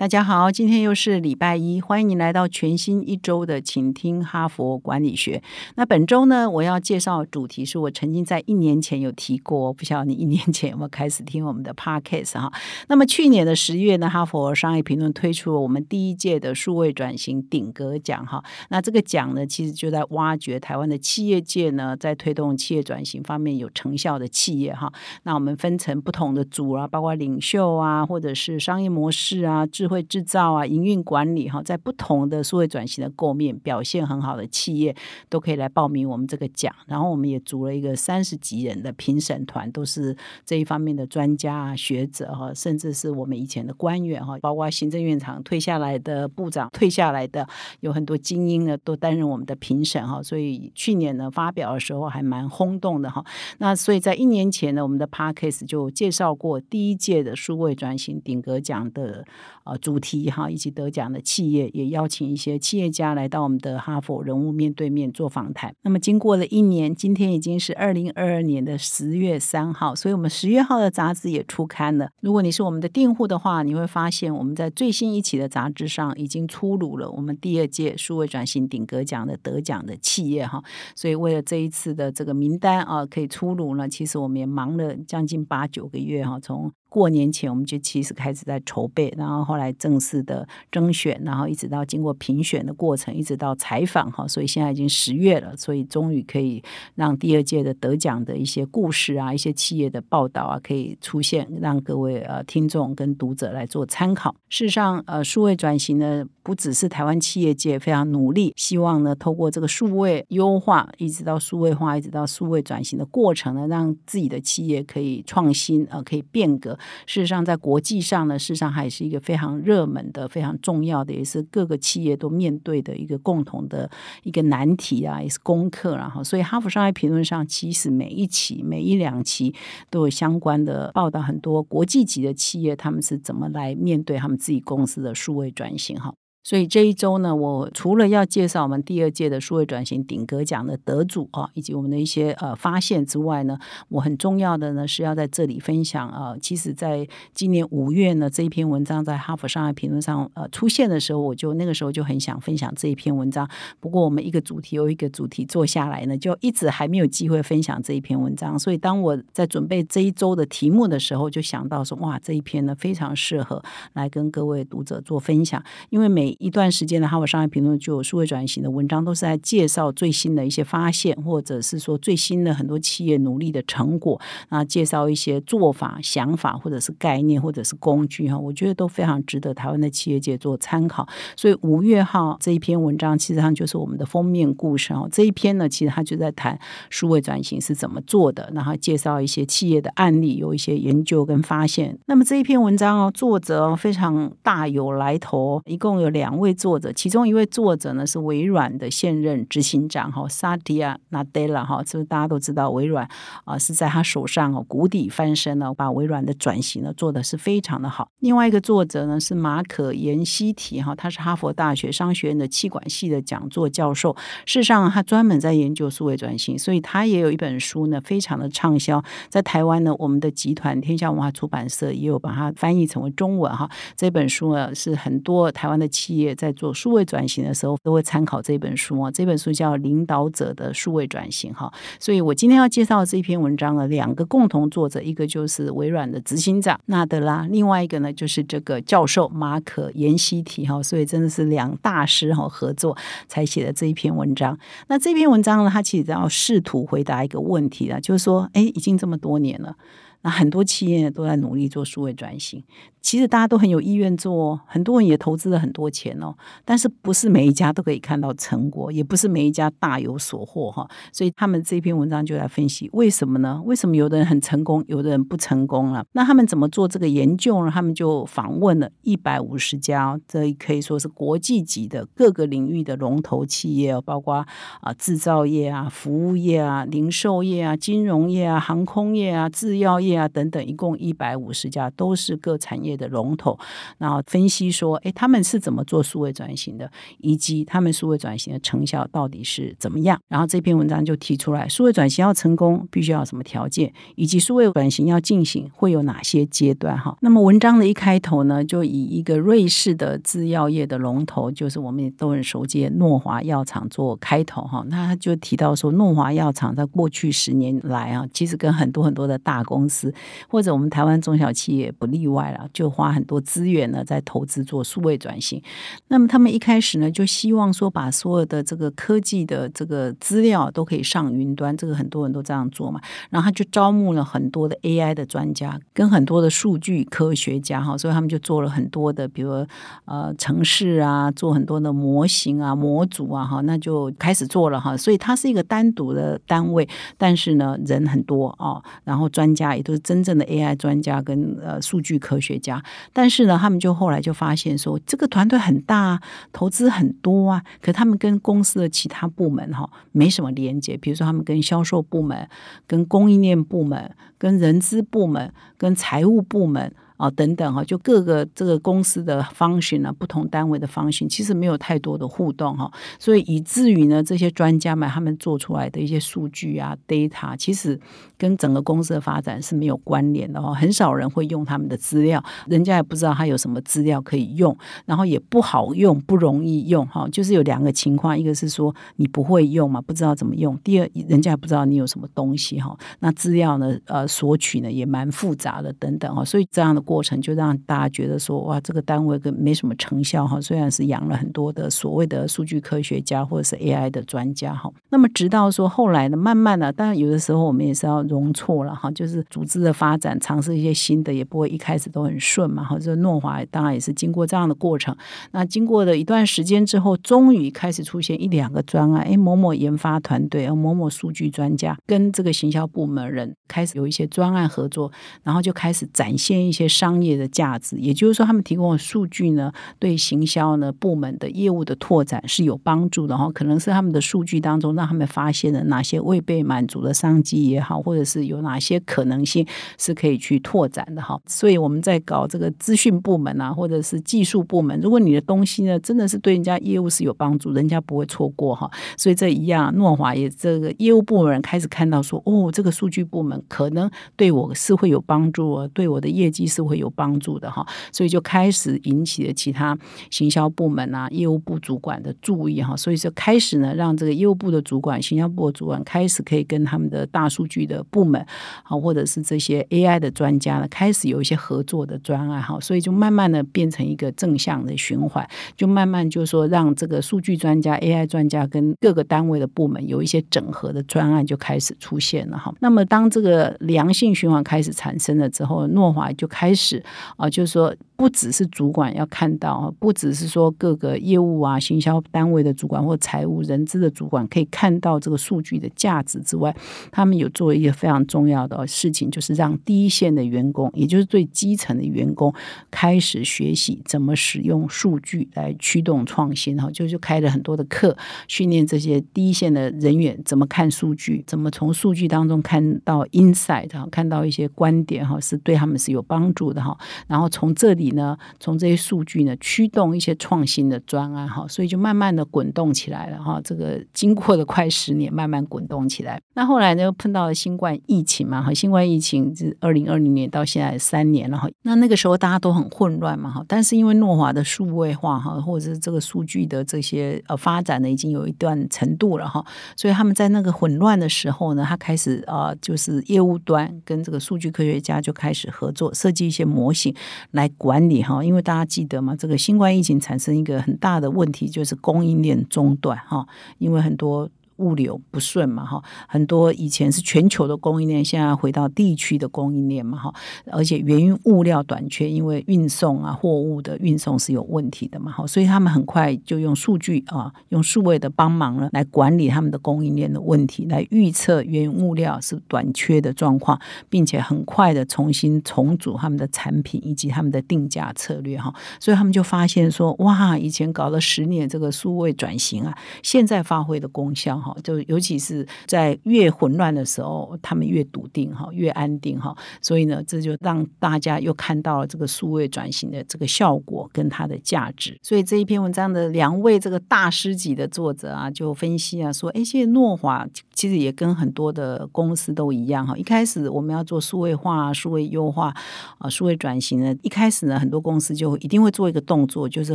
大家好，今天又是礼拜一，欢迎你来到全新一周的，请听哈佛管理学。那本周呢，我要介绍主题是我曾经在一年前有提过，不晓得你一年前有没有开始听我们的 podcast 哈。那么去年的十月呢，哈佛商业评论推出了我们第一届的数位转型顶格奖哈。那这个奖呢，其实就在挖掘台湾的企业界呢，在推动企业转型方面有成效的企业哈。那我们分成不同的组啊，包括领袖啊，或者是商业模式啊，智会制造啊，营运管理哈，在不同的数位转型的构面表现很好的企业，都可以来报名我们这个奖。然后我们也组了一个三十几人的评审团，都是这一方面的专家啊、学者哈，甚至是我们以前的官员哈，包括行政院长退下来的部长退下来的，有很多精英呢，都担任我们的评审哈。所以去年呢发表的时候还蛮轰动的哈。那所以在一年前呢，我们的 Parkes 就介绍过第一届的数位转型顶格奖的。啊，主题哈，以及得奖的企业，也邀请一些企业家来到我们的哈佛人物面对面做访谈。那么，经过了一年，今天已经是二零二二年的十月三号，所以我们十月号的杂志也出刊了。如果你是我们的订户的话，你会发现我们在最新一期的杂志上已经出炉了我们第二届数位转型顶格奖的得奖的企业哈。所以，为了这一次的这个名单啊，可以出炉呢，其实我们也忙了将近八九个月哈，从过年前我们就其实开始在筹备，然后后来正式的征选，然后一直到经过评选的过程，一直到采访哈，所以现在已经十月了，所以终于可以让第二届的得奖的一些故事啊，一些企业的报道啊，可以出现，让各位呃听众跟读者来做参考。事实上，呃，数位转型呢，不只是台湾企业界非常努力，希望呢透过这个数位优化，一直到数位化，一直到数位转型的过程呢，让自己的企业可以创新呃，可以变革。事实上，在国际上呢，事实上还是一个非常热门的、非常重要的，也是各个企业都面对的一个共同的一个难题啊，也是功课。然后，所以《哈佛商业评论》上其实每一期、每一两期都有相关的报道，很多国际级的企业他们是怎么来面对他们自己公司的数位转型哈。所以这一周呢，我除了要介绍我们第二届的数位转型顶格奖的得主啊，以及我们的一些呃发现之外呢，我很重要的呢是要在这里分享啊。其实，在今年五月呢，这一篇文章在哈佛商业评论上呃出现的时候，我就那个时候就很想分享这一篇文章。不过，我们一个主题又一个主题做下来呢，就一直还没有机会分享这一篇文章。所以，当我在准备这一周的题目的时候，就想到说，哇，这一篇呢非常适合来跟各位读者做分享，因为每一段时间的《哈佛商业评论》就有数位转型的文章，都是在介绍最新的一些发现，或者是说最新的很多企业努力的成果啊，介绍一些做法、想法，或者是概念，或者是工具哈。我觉得都非常值得台湾的企业界做参考。所以五月号这一篇文章，其实上就是我们的封面故事哦。这一篇呢，其实他就在谈数位转型是怎么做的，然后介绍一些企业的案例，有一些研究跟发现。那么这一篇文章哦，作者非常大有来头，一共有两两位。作者其中一位作者呢是微软的现任执行长哈萨提亚纳德拉哈，是不是大家都知道微软啊是在他手上哦谷底翻身了，把微软的转型呢做的是非常的好。另外一个作者呢是马可延西提哈，他是哈佛大学商学院的气管系的讲座教授，事实上他专门在研究数位转型，所以他也有一本书呢非常的畅销，在台湾呢我们的集团天下文化出版社也有把它翻译成为中文哈。这本书呢是很多台湾的企业在做数位转型的时候，都会参考这本书啊。这本书叫《领导者的数位转型》哈。所以我今天要介绍这篇文章的两个共同作者，一个就是微软的执行长纳德拉，另外一个呢就是这个教授马可延西提哈。所以真的是两大师哈合作才写的这一篇文章。那这篇文章呢，他其实要试图回答一个问题了，就是说，哎，已经这么多年了，那很多企业都在努力做数位转型。其实大家都很有意愿做，很多人也投资了很多钱哦。但是不是每一家都可以看到成果，也不是每一家大有所获哈。所以他们这篇文章就来分析为什么呢？为什么有的人很成功，有的人不成功了？那他们怎么做这个研究呢？他们就访问了一百五十家，这可以说是国际级的各个领域的龙头企业哦，包括啊制造业啊、服务业啊、零售业啊、金融业啊、航空业啊、制药业。界啊等等，一共一百五十家，都是各产业的龙头。然后分析说，哎，他们是怎么做数位转型的，以及他们数位转型的成效到底是怎么样？然后这篇文章就提出来，数位转型要成功，必须要什么条件，以及数位转型要进行会有哪些阶段？哈，那么文章的一开头呢，就以一个瑞士的制药业的龙头，就是我们都很熟悉诺华药厂做开头哈。那他就提到说，诺华药厂在过去十年来啊，其实跟很多很多的大公司或者我们台湾中小企业不例外了，就花很多资源呢在投资做数位转型。那么他们一开始呢，就希望说把所有的这个科技的这个资料都可以上云端，这个很多人都这样做嘛。然后他就招募了很多的 AI 的专家，跟很多的数据科学家哈，所以他们就做了很多的，比如呃城市啊，做很多的模型啊、模组啊哈，那就开始做了哈。所以它是一个单独的单位，但是呢人很多啊，然后专家也是真正的 AI 专家跟呃数据科学家，但是呢他们就后来就发现说，这个团队很大，投资很多啊，可他们跟公司的其他部门哈没什么连接，比如说他们跟销售部门、跟供应链部门、跟人资部门、跟财务部门。啊，等等哈，就各个这个公司的方型呢，不同单位的方型，其实没有太多的互动哈，所以以至于呢，这些专家们他们做出来的一些数据啊，data，其实跟整个公司的发展是没有关联的哈，很少人会用他们的资料，人家也不知道他有什么资料可以用，然后也不好用，不容易用哈，就是有两个情况，一个是说你不会用嘛，不知道怎么用；第二，人家也不知道你有什么东西哈，那资料呢，呃，索取呢也蛮复杂的等等哈，所以这样的。过程就让大家觉得说哇，这个单位跟没什么成效哈。虽然是养了很多的所谓的数据科学家或者是 AI 的专家哈。那么直到说后来呢，慢慢的，当然有的时候我们也是要容错了哈。就是组织的发展，尝试一些新的，也不会一开始都很顺嘛。哈，这诺华当然也是经过这样的过程。那经过了一段时间之后，终于开始出现一两个专案。哎，某某研发团队，某某数据专家跟这个行销部门人开始有一些专案合作，然后就开始展现一些。商业的价值，也就是说，他们提供的数据呢，对行销呢部门的业务的拓展是有帮助的哈。可能是他们的数据当中，让他们发现了哪些未被满足的商机也好，或者是有哪些可能性是可以去拓展的哈。所以我们在搞这个资讯部门啊，或者是技术部门，如果你的东西呢真的是对人家业务是有帮助，人家不会错过哈。所以这一样，诺华也这个业务部门开始看到说，哦，这个数据部门可能对我是会有帮助，对我的业绩是。会有帮助的哈，所以就开始引起了其他行销部门啊、业务部主管的注意哈，所以就开始呢，让这个业务部的主管、行销部的主管开始可以跟他们的大数据的部门啊，或者是这些 AI 的专家呢，开始有一些合作的专案哈，所以就慢慢的变成一个正向的循环，就慢慢就说让这个数据专家、AI 专家跟各个单位的部门有一些整合的专案就开始出现了哈。那么当这个良性循环开始产生了之后，诺华就开开始。啊，就是说。不只是主管要看到，不只是说各个业务啊、行销单位的主管或财务、人资的主管可以看到这个数据的价值之外，他们有做一个非常重要的事情，就是让第一线的员工，也就是最基层的员工，开始学习怎么使用数据来驱动创新。哈，就就开了很多的课，训练这些第一线的人员怎么看数据，怎么从数据当中看到 insight，哈，看到一些观点，哈，是对他们是有帮助的，哈。然后从这里。呢，从这些数据呢驱动一些创新的专案哈，所以就慢慢的滚动起来了哈。这个经过了快十年，慢慢滚动起来。那后来呢，又碰到了新冠疫情嘛哈，新冠疫情是二零二零年到现在三年了哈。那那个时候大家都很混乱嘛哈，但是因为诺华的数位化哈，或者是这个数据的这些呃发展呢，已经有一段程度了哈，所以他们在那个混乱的时候呢，他开始啊，就是业务端跟这个数据科学家就开始合作，设计一些模型来管。理哈，因为大家记得嘛，这个新冠疫情产生一个很大的问题，就是供应链中断哈，因为很多。物流不顺嘛，哈，很多以前是全球的供应链，现在回到地区的供应链嘛，哈，而且原物料短缺，因为运送啊货物的运送是有问题的嘛，哈，所以他们很快就用数据啊，用数位的帮忙呢，来管理他们的供应链的问题，来预测原物料是短缺的状况，并且很快的重新重组他们的产品以及他们的定价策略，哈，所以他们就发现说，哇，以前搞了十年这个数位转型啊，现在发挥的功效哈。哈，就尤其是在越混乱的时候，他们越笃定哈，越安定哈。所以呢，这就让大家又看到了这个数位转型的这个效果跟它的价值。所以这一篇文章的两位这个大师级的作者啊，就分析啊说，哎，现在诺华其实也跟很多的公司都一样哈。一开始我们要做数位化、数位优化啊、数位转型呢，一开始呢，很多公司就一定会做一个动作，就是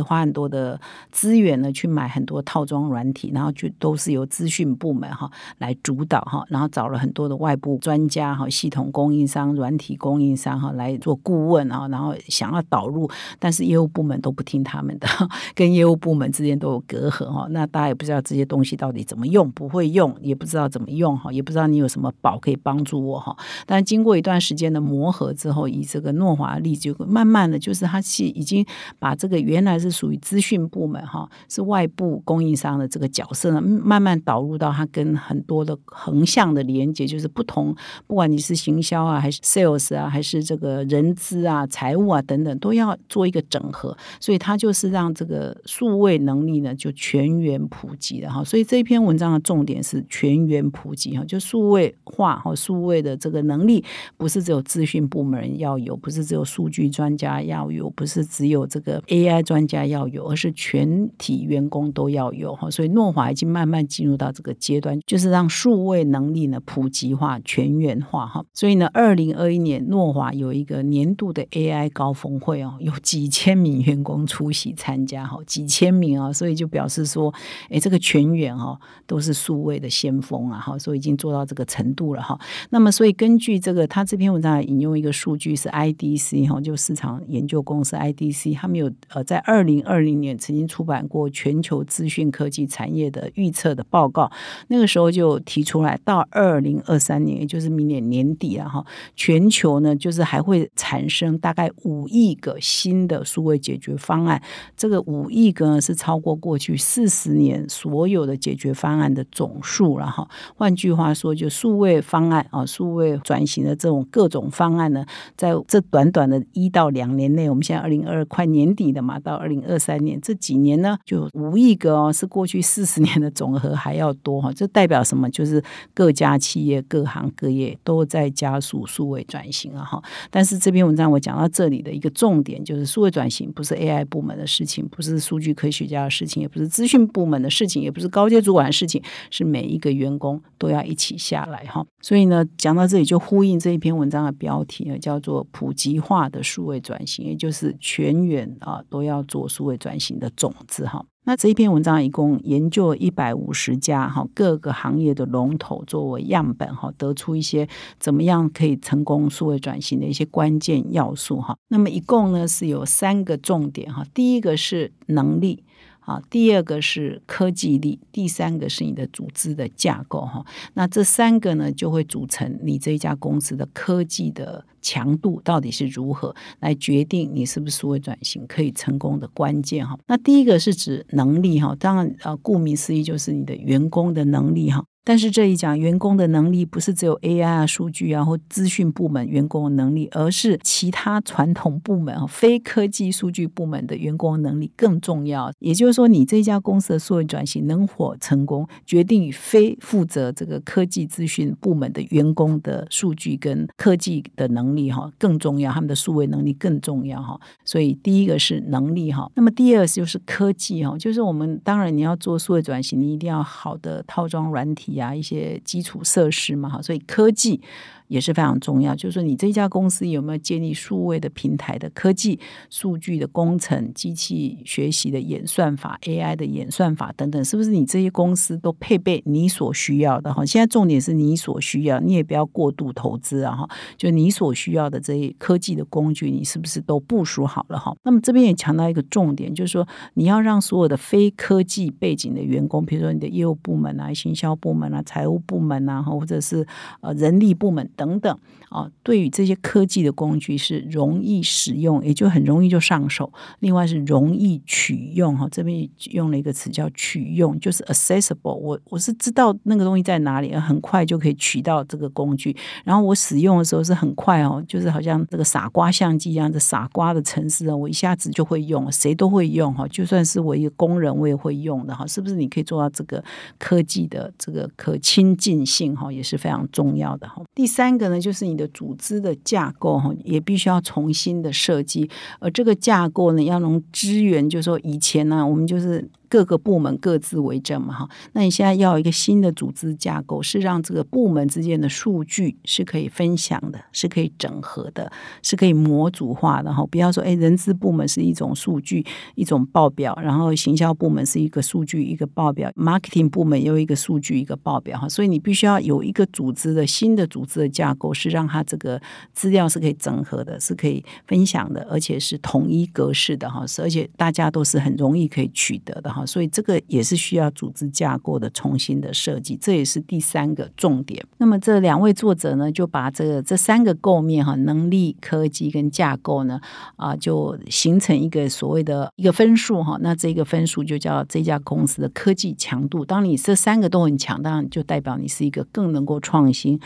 花很多的资源呢去买很多套装软体，然后就都是由资讯部门哈来主导哈，然后找了很多的外部专家哈、系统供应商、软体供应商哈来做顾问啊，然后想要导入，但是业务部门都不听他们的，跟业务部门之间都有隔阂哈。那大家也不知道这些东西到底怎么用，不会用，也不知道怎么用哈，也不知道你有什么宝可以帮助我哈。但经过一段时间的磨合之后，以这个诺华的例子，就慢慢的就是他是已经把这个原来是属于资讯部门哈，是外部供应商的这个角色呢，慢慢导入到它跟很多的横向的连接，就是不同，不管你是行销啊，还是 sales 啊，还是这个人资啊、财务啊等等，都要做一个整合。所以它就是让这个数位能力呢，就全员普及了哈。所以这篇文章的重点是全员普及哈，就数位化哈，数位的这个能力不是只有资讯部门要有，不是只有数据专家要有，不是只有这个 AI 专家要有，而是全体员工都要有哈。所以诺华已经慢慢进入到这个个阶段，就是让数位能力呢普及化、全员化哈。所以呢，二零二一年诺华有一个年度的 AI 高峰会哦，有几千名员工出席参加哈，几千名啊，所以就表示说，哎，这个全员哈都是数位的先锋啊哈，所以已经做到这个程度了哈。那么，所以根据这个他这篇文章引用一个数据是 IDC 哈，就市场研究公司 IDC，他们有呃在二零二零年曾经出版过全球资讯科技产业的预测的报告，那个时候就提出来，到二零二三年，也就是明年年底了哈，全球呢就是还会产生大概五亿个新的数位解决方案，这个五亿个呢是超过过去四十年所有的解决方案的总数了哈。换句话说，就数位方案啊，数位转型的这种各种方案呢，在这短短的一到两年内，我们现在二零二快年底的嘛，到二零二三年这几年呢，就五亿个哦，是过去四十年的总和还要多哈。这代表什么？就是各家企业、各行各业都在加速数位转型啊哈。但是这篇文章我讲到这里的一个重点，就是数位转型不是 AI 部门的事情，不是数据科学家的事情，也不是资讯部门的事情，也不是高阶主管的事情，是每一个员工都要一起下来哈。所以呢，讲到这里就呼应这一篇文章的标题呢，叫做“普及化的数位转型”，也就是全员啊都要做数位转型的种子哈。那这一篇文章一共研究一百五十家哈各个行业的龙头作为样本哈，得出一些怎么样可以成功数位转型的一些关键要素哈。那么一共呢是有三个重点哈，第一个是能力。啊，第二个是科技力，第三个是你的组织的架构哈。那这三个呢，就会组成你这一家公司的科技的强度到底是如何，来决定你是不是数位转型可以成功的关键哈。那第一个是指能力哈，当然啊，顾名思义就是你的员工的能力哈。但是这一讲员工的能力不是只有 AI 啊、数据啊或资讯部门员工的能力，而是其他传统部门啊、非科技数据部门的员工能力更重要。也就是说，你这家公司的数位转型能否成功，决定于非负责这个科技资讯部门的员工的数据跟科技的能力哈更重要，他们的数位能力更重要哈。所以第一个是能力哈，那么第二就是科技哈，就是我们当然你要做数位转型，你一定要好的套装软体。呀，一些基础设施嘛，哈，所以科技。也是非常重要，就是说你这家公司有没有建立数位的平台的科技、数据的工程、机器学习的演算法、AI 的演算法等等，是不是你这些公司都配备你所需要的哈？现在重点是你所需要，你也不要过度投资啊哈。就你所需要的这些科技的工具，你是不是都部署好了哈？那么这边也强调一个重点，就是说你要让所有的非科技背景的员工，比如说你的业务部门啊、行销部门啊、财务部门啊，或者是呃人力部门。等等啊，对于这些科技的工具是容易使用，也就很容易就上手。另外是容易取用哈，这边用了一个词叫取用，就是 accessible。我我是知道那个东西在哪里，很快就可以取到这个工具。然后我使用的时候是很快哦，就是好像这个傻瓜相机一样，这傻瓜的城市啊，我一下子就会用，谁都会用哈。就算是我一个工人，我也会用的哈。是不是你可以做到这个科技的这个可亲近性哈，也是非常重要的哈。第三三个呢，就是你的组织的架构哈，也必须要重新的设计，而这个架构呢，要能支援，就是说以前呢，我们就是。各个部门各自为政嘛，哈，那你现在要一个新的组织架构，是让这个部门之间的数据是可以分享的，是可以整合的，是可以模组化的，哈。不要说，哎，人资部门是一种数据一种报表，然后行销部门是一个数据一个报表，marketing 部门又一个数据一个报表，哈。所以你必须要有一个组织的新的组织的架构，是让它这个资料是可以整合的，是可以分享的，而且是统一格式的，哈。而且大家都是很容易可以取得的。所以这个也是需要组织架构的重新的设计，这也是第三个重点。那么这两位作者呢，就把这个这三个构面哈，能力、科技跟架构呢，啊，就形成一个所谓的一个分数哈。那这个分数就叫这家公司的科技强度。当你这三个都很强，当然就代表你是一个更能够创新。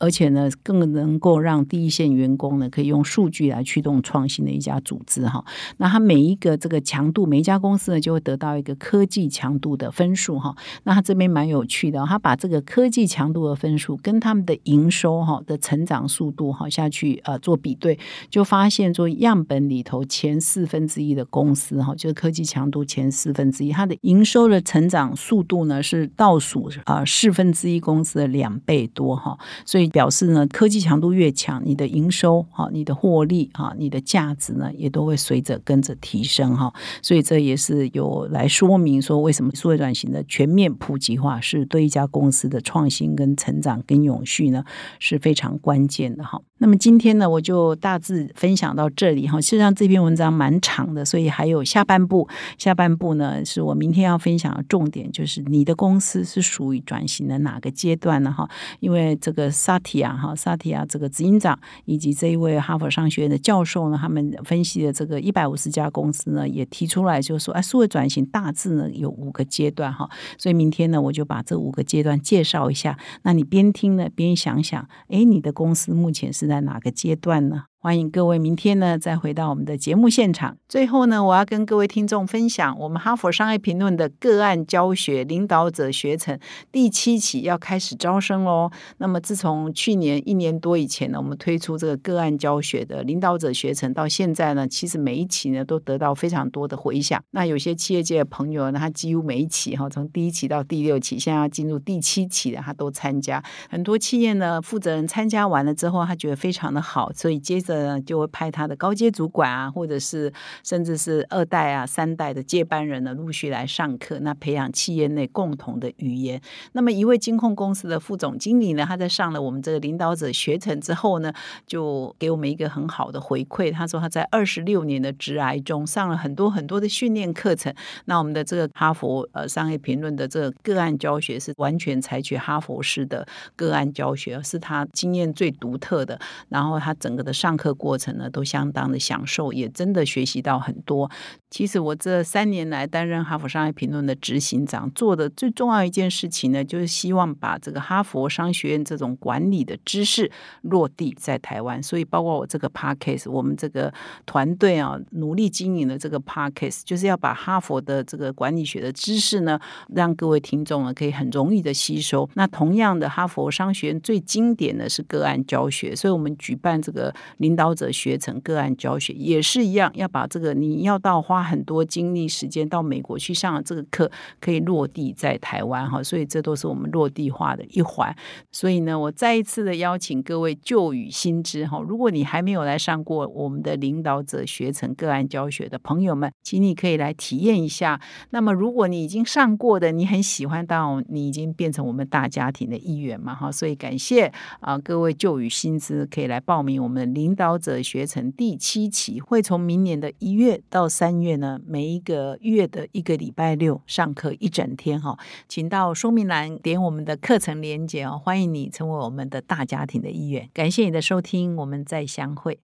而且呢，更能够让第一线员工呢，可以用数据来驱动创新的一家组织哈。那它每一个这个强度，每一家公司呢，就会得到一个科技强度的分数哈。那它这边蛮有趣的，它把这个科技强度的分数跟他们的营收哈的成长速度哈下去呃做比对，就发现说样本里头前四分之一的公司哈，就是科技强度前四分之一，它的营收的成长速度呢是倒数啊四分之一公司的两倍多哈，所以。表示呢，科技强度越强，你的营收哈，你的获利哈，你的价值呢，也都会随着跟着提升哈。所以这也是有来说明说，为什么数位转型的全面普及化是对一家公司的创新跟成长跟永续呢是非常关键的哈。那么今天呢，我就大致分享到这里哈。实际上这篇文章蛮长的，所以还有下半部。下半部呢，是我明天要分享的重点，就是你的公司是属于转型的哪个阶段呢？哈，因为这个萨提亚哈，萨提亚这个执行长以及这一位哈佛商学院的教授呢，他们分析的这个一百五十家公司呢，也提出来就是说，哎，数位转型大致呢有五个阶段哈。所以明天呢，我就把这五个阶段介绍一下。那你边听呢，边想想，哎，你的公司目前是。在哪个阶段呢？欢迎各位明天呢再回到我们的节目现场。最后呢，我要跟各位听众分享，我们哈佛商业评论的个案教学领导者学程第七期要开始招生喽。那么自从去年一年多以前呢，我们推出这个个案教学的领导者学程，到现在呢，其实每一期呢都得到非常多的回响。那有些企业界的朋友呢，他几乎每一期哈，从第一期到第六期，现在要进入第七期的，他都参加。很多企业呢，负责人参加完了之后，他觉得非常的好，所以接着。呃，就会派他的高阶主管啊，或者是甚至是二代啊、三代的接班人呢，陆续来上课，那培养企业内共同的语言。那么一位金控公司的副总经理呢，他在上了我们这个领导者学程之后呢，就给我们一个很好的回馈。他说他在二十六年的职涯中上了很多很多的训练课程。那我们的这个哈佛呃商业评论的这个个案教学是完全采取哈佛式的个案教学，是他经验最独特的。然后他整个的上课过程呢，都相当的享受，也真的学习到很多。其实我这三年来担任哈佛商业评论的执行长，做的最重要一件事情呢，就是希望把这个哈佛商学院这种管理的知识落地在台湾。所以，包括我这个 p a r k c a s 我们这个团队啊，努力经营的这个 p a r k c a s 就是要把哈佛的这个管理学的知识呢，让各位听众呢可以很容易的吸收。那同样的，哈佛商学院最经典的是个案教学，所以我们举办这个领导者学成个案教学也是一样，要把这个你要到花。很多精力时间到美国去上这个课，可以落地在台湾哈，所以这都是我们落地化的一环。所以呢，我再一次的邀请各位旧与新知哈，如果你还没有来上过我们的领导者学成个案教学的朋友们，请你可以来体验一下。那么，如果你已经上过的，你很喜欢，到你已经变成我们大家庭的一员嘛哈，所以感谢啊各位旧与新知可以来报名我们的领导。导者学程第七期会从明年的一月到三月呢，每一个月的一个礼拜六上课一整天哈，请到说明栏点我们的课程连接哦，欢迎你成为我们的大家庭的一员。感谢你的收听，我们再相会。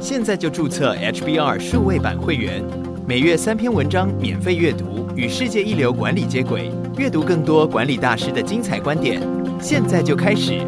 现在就注册 HBR 数位版会员，每月三篇文章免费阅读，与世界一流管理接轨，阅读更多管理大师的精彩观点。现在就开始。